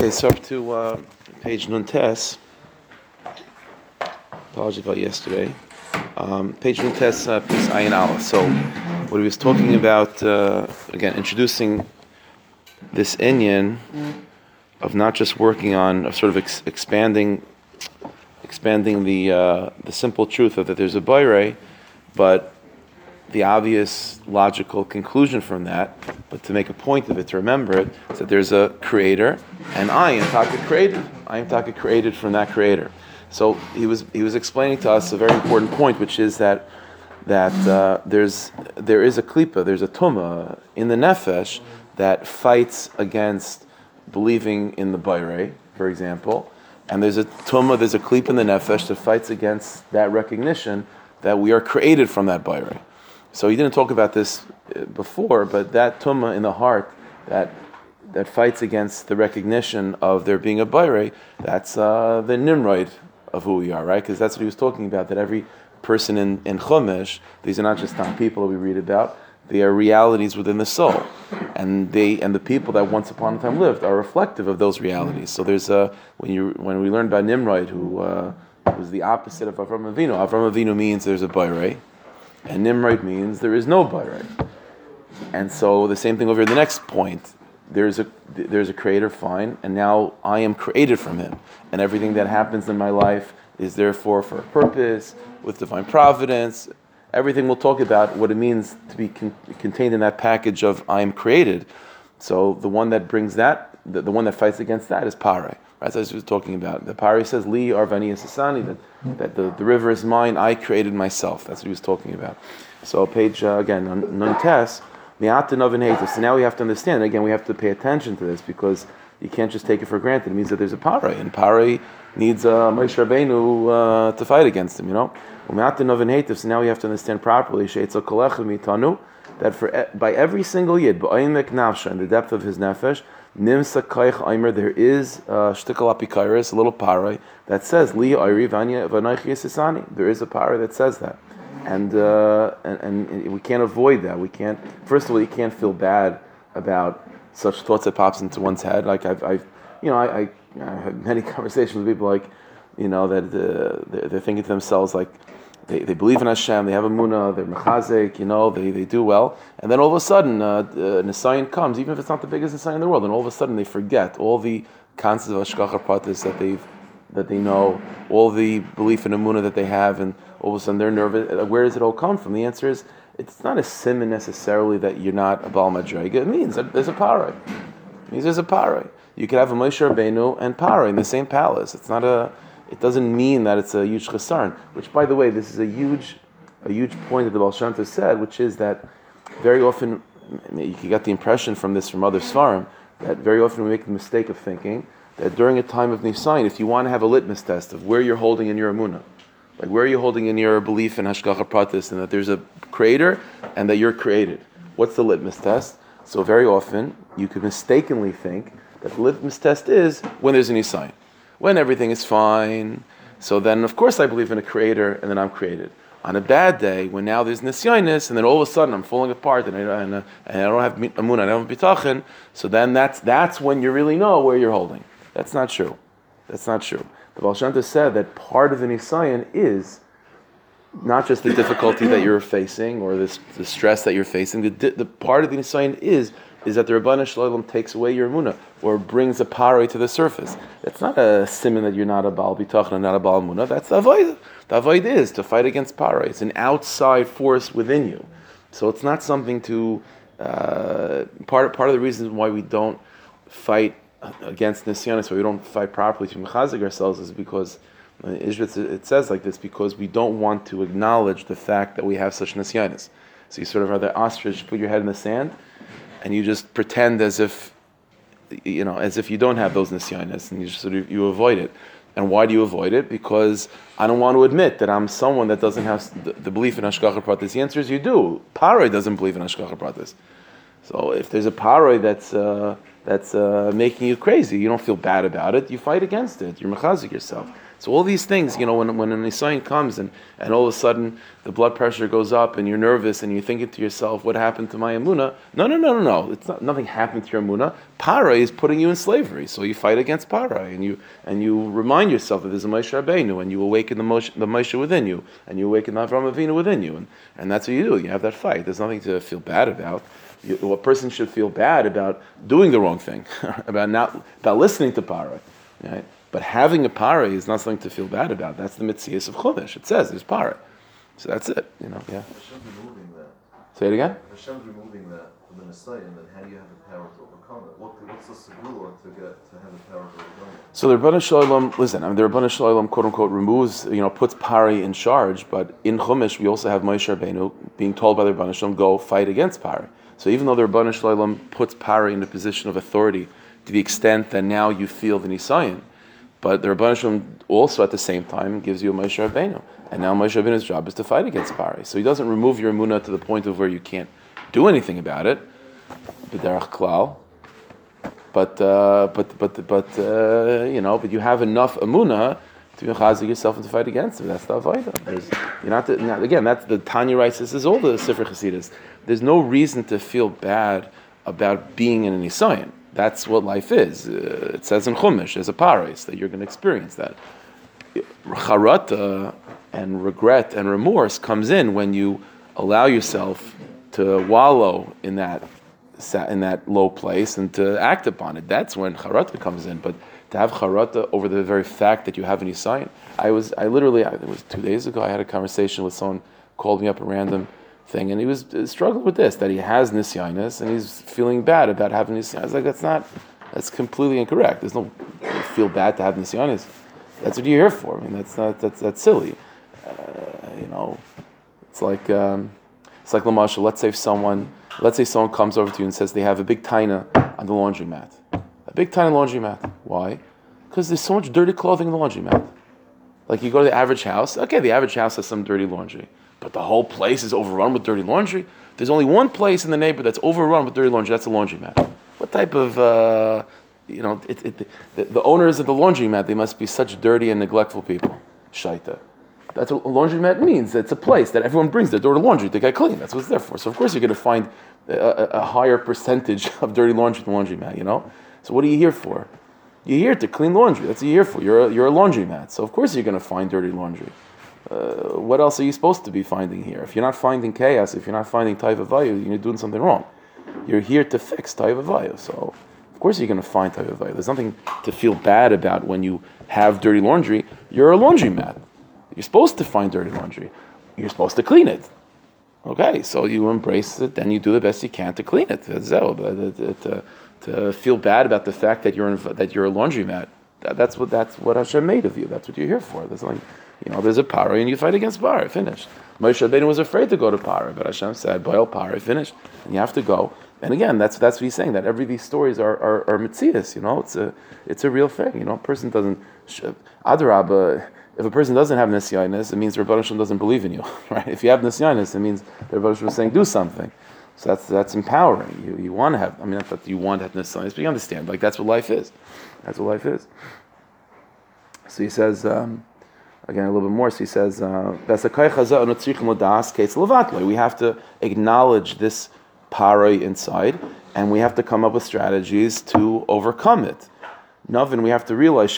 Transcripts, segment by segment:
Okay, so up to uh, page Nuntes. Apologies about yesterday. Um, page Nuntes, uh, piece Ayin Aleph. So, what he was talking about, uh, again, introducing this Inyan of not just working on, of sort of ex- expanding, expanding the uh, the simple truth of that there's a Bayre, but the obvious logical conclusion from that, but to make a point of it, to remember it, is that there's a creator, and I am Taka created. I am Taka created from that creator. So he was he was explaining to us a very important point, which is that that uh, there's there is a klipa, there's a tuma in the nefesh that fights against believing in the bayre, for example, and there's a tuma, there's a klipa in the nefesh that fights against that recognition that we are created from that bayre. So he didn't talk about this uh, before, but that tuma in the heart that that fights against the recognition of there being a bayre, that's uh, the nimrod of who we are, right? Because that's what he was talking about. That every person in in Chumash, these are not just some people we read about. They are realities within the soul, and they and the people that once upon a time lived are reflective of those realities. So there's a when you when we learn about Nimrod, who uh, was the opposite of Avram Avinu. Avram Avinu means there's a bayre and Nimrod means there is no Bayre. And so the same thing over the next point. There's a there's a creator, fine, and now I am created from him. And everything that happens in my life is therefore for a purpose, with divine providence. Everything we'll talk about what it means to be con- contained in that package of I am created. So the one that brings that, the, the one that fights against that is Pare. Right, as I was talking about. The Pari says, Li Arvani Sasani, that, that the, the river is mine, I created myself. That's what he was talking about. So, page, uh, again, Nuntes, So now we have to understand, again, we have to pay attention to this because you can't just take it for granted. It means that there's a Pari, and Pari needs uh, Moshe Rabbeinu uh, to fight against him, you know? So now we have to understand properly, that for by every single yid, in the depth of his nefesh, Nimsa kaich aimer, there is a shtickal apikairis, a little parai, that says, Li airi vanya. There is a parai that says that. And, uh, and, and we can't avoid that. We can't, first of all, you can't feel bad about such thoughts that pops into one's head. Like I've, I've you know, I, I, I had many conversations with people like, you know, that uh, they're thinking to themselves like, they, they believe in Hashem, they have a munah, they're mechazik, you know, they, they do well. And then all of a sudden, uh, uh, Nisayan comes, even if it's not the biggest Nisayan in the world, and all of a sudden they forget all the concepts of Hashgacha Pratis that they've that they know, all the belief in Amunah that they have, and all of a sudden they're nervous. Uh, where does it all come from? The answer is it's not a simon necessarily that you're not a Baal Madrega. It means that there's a paray. It means there's a paray. You could have a Moshe Rabbeinu and paray in the same palace. It's not a it doesn't mean that it's a huge chesaron. Which, by the way, this is a huge, a huge point that the Baal said, which is that very often you get the impression from this from other svarim that very often we make the mistake of thinking that during a time of Nisayin, if you want to have a litmus test of where you're holding in your Amunah, like where are you holding in your belief in Hashgacha Pratis and that there's a creator and that you're created, what's the litmus test? So very often you could mistakenly think that the litmus test is when there's a Nisayin when everything is fine, so then of course I believe in a creator and then I'm created. On a bad day, when now there's nisyanis, and then all of a sudden I'm falling apart, and I, and, uh, and I don't have amun, I don't have bitachon, so then that's, that's when you really know where you're holding. That's not true. That's not true. The Shem said that part of the nisayan is not just the difficulty that you're facing or this, the stress that you're facing. The, the part of the nisayan is is that the Ribono Shel Olam takes away your Muna or brings a pare to the surface. It's not a simon that you're not a Baal Bitachon and not a Baal Muna. That's the avoid. The avoid is to fight against pare. It's an outside force within you. So it's not something to. Uh, part, part of the reason why we don't fight against Nisyanis, why we don't fight properly to mechazik ourselves, is because uh, it says like this because we don't want to acknowledge the fact that we have such Nisyanis. So you sort of are the ostrich, put your head in the sand and you just pretend as if you know as if you don't have those nisyanis and you just sort of you avoid it. And why do you avoid it? Because I don't want to admit that I'm someone that doesn't have the, the belief in Hashgacha Pratis. The answer is you do. Paroi doesn't believe in Hashgacha Pratis. So if there's a paroi that's uh, that's uh, making you crazy, you don't feel bad about it. You fight against it. You're mechazik yourself. So all these things, you know, when, when an Nisayan comes and, and all of a sudden the blood pressure goes up and you're nervous and you're thinking to yourself, what happened to my Amuna? No, no, no, no, no. It's not, nothing happened to your Amuna. Para is putting you in slavery. So you fight against Para and you, and you remind yourself that there's a Moshe Rabbeinu and you awaken the Moshe, the Moshe within you and you awaken the Avram Avinu within you. And, and that's what you do. You have that fight. There's nothing to feel bad about. You, a person should feel bad about doing the wrong thing, about not about listening to Para. Right? But having a para is not something to feel bad about. That's the mitzvah of Chumash. It says there's para. So that's it. You know, yeah. Hashem's removing that. Say it again. Hashem's removing that from the Messiah, and then how do you have the power to overcome it? What, what's the segula to get to have the power to overcome it? So the Ribono Shel Olam, listen, I mean, the Ribono Shel Olam, quote unquote, removes, you know, puts Pari in charge, but in Chumash we also have Moshe Rabbeinu being told by the Ribono Shel Olam, go fight against Pari. So even though the Ribono Shel Olam puts Pari in a position of authority to the extent that now you feel the Nisayan, but the Rabban also at the same time gives you a Moshe Rabbeinu. And now Moshe Rabbeinu's job is to fight against Pari. So he doesn't remove your Emunah to the point of where you can't do anything about it. Klal. But, uh, but, but, but uh, you know, but you have enough Emunah to be chazik yourself and to fight against him. That's the avodah. You're not, not, again. That's the Tanya writes. This is all the Sefer Chasidus. There's no reason to feel bad about being in an Isayan. That's what life is. Uh, it says in Chumash, as a paris, that you're going to experience that. Charata and regret and remorse comes in when you allow yourself to wallow in that in that low place and to act upon it. That's when charata comes in. But to have charata over the very fact that you have any sign, I was I literally it was two days ago. I had a conversation with someone called me up a random thing, and he was uh, struggling with this that he has nisyanis and he's feeling bad about having nisyanis. I was like, that's not, that's completely incorrect. There's no feel bad to have nisyanis. That's what you're here for. I mean, that's not that's that's silly. Uh, you know, it's like um, it's like Lamasha. Let's say if someone, let's say someone comes over to you and says they have a big taina on the laundromat, a big taina laundromat. Why? Because there's so much dirty clothing in the laundromat. Like you go to the average house. Okay, the average house has some dirty laundry but the whole place is overrun with dirty laundry. There's only one place in the neighborhood that's overrun with dirty laundry. That's a laundromat. What type of, uh, you know, it, it, the, the, owners of the laundromat, they must be such dirty and neglectful people. Shaita. That's what a laundromat means. It's a place that everyone brings their dirty laundry to get clean. That's what it's there for. So of course you're going to find a, a, higher percentage of dirty laundry the laundromat, you know? So what are you here for? You're here to clean laundry. That's what you're here for. You're a, you're a laundromat. So of course you're going to find dirty laundry. Uh, what else are you supposed to be finding here? If you're not finding chaos, if you're not finding Taiva Vayu, you're doing something wrong. You're here to fix Taiva Vayu. So, of course, you're going to find Taiva Vayu. There's nothing to feel bad about when you have dirty laundry. You're a laundromat. You're supposed to find dirty laundry. You're supposed to clean it. Okay, so you embrace it, then you do the best you can to clean it. To, to feel bad about the fact that you're in, that you're a laundromat. That's what that's what Hashem made of you. That's what you're here for. There's nothing you know, there's a pari and you fight against pari. Finished. Moshe Rabbeinu was afraid to go to pari, but Hashem said, "Boil pari, finished." And you have to go. And again, that's that's what he's saying. That every these stories are are, are mitzias. You know, it's a it's a real thing. You know, a person doesn't. Adarabba, if a person doesn't have nisyanis, it means Rebbeinu doesn't believe in you, right? If you have nisyanis, it means Rebbeinu is saying do something. So that's that's empowering. You you want to have. I mean, not that you want to have nisyanis, but you understand. Like that's what life is. That's what life is. So he says. Um, again a little bit more. So he says, uh, we have to acknowledge this paroi inside, and we have to come up with strategies to overcome it. Navin, we have to realize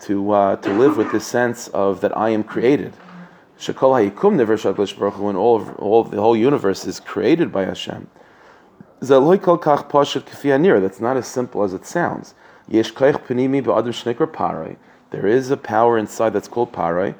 to uh, to live with this sense of that I am created. When all of, all of the whole universe is created by Hashem. That's not as simple as it sounds. There is a power inside that's called parai,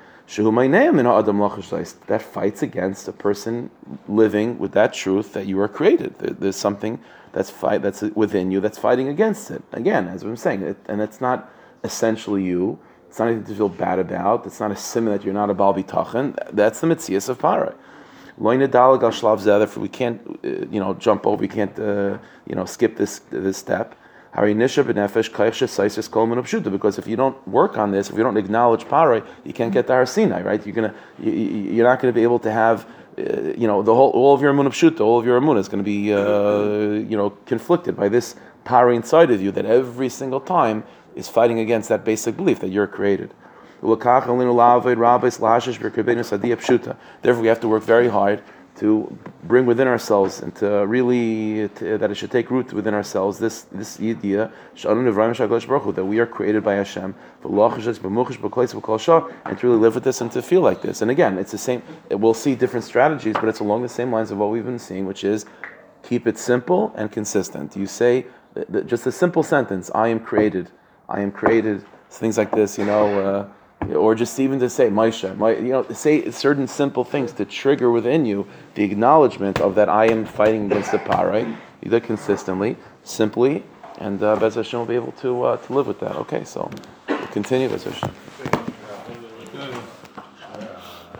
that fights against a person living with that truth that you are created. There's something that's fight that's within you that's fighting against it. Again, as I'm saying, it, and it's not essentially you. It's not anything to feel bad about. It's not a sim that you're not a bal bitachon. That's the mitzias of parai. If we can't, uh, you know, jump over, we can't, uh, you know, skip this this step. Because if you don't work on this, if you don't acknowledge paray, you can't get the Har Sinai, right? You're gonna, you, are not to be able to have, uh, you know, the whole, all of your amun all of your amun is to be, uh, you know, conflicted by this paray inside of you. That every single time is fighting against that basic belief that you're created. Therefore, we have to work very hard to bring within ourselves and to really to, that it should take root within ourselves this this idea that we are created by Hashem and to really live with this and to feel like this. And again, it's the same. We'll see different strategies, but it's along the same lines of what we've been seeing, which is keep it simple and consistent. You say just a simple sentence: "I am created. I am created." Things like this, you know. Uh, or just even to say Maisha, my, you know, say certain simple things to trigger within you the acknowledgement of that I am fighting against the. You do it consistently, simply, and uh, Bez Hashem will be able to uh, to live with that. Okay, so we'll continue Bez Hashem.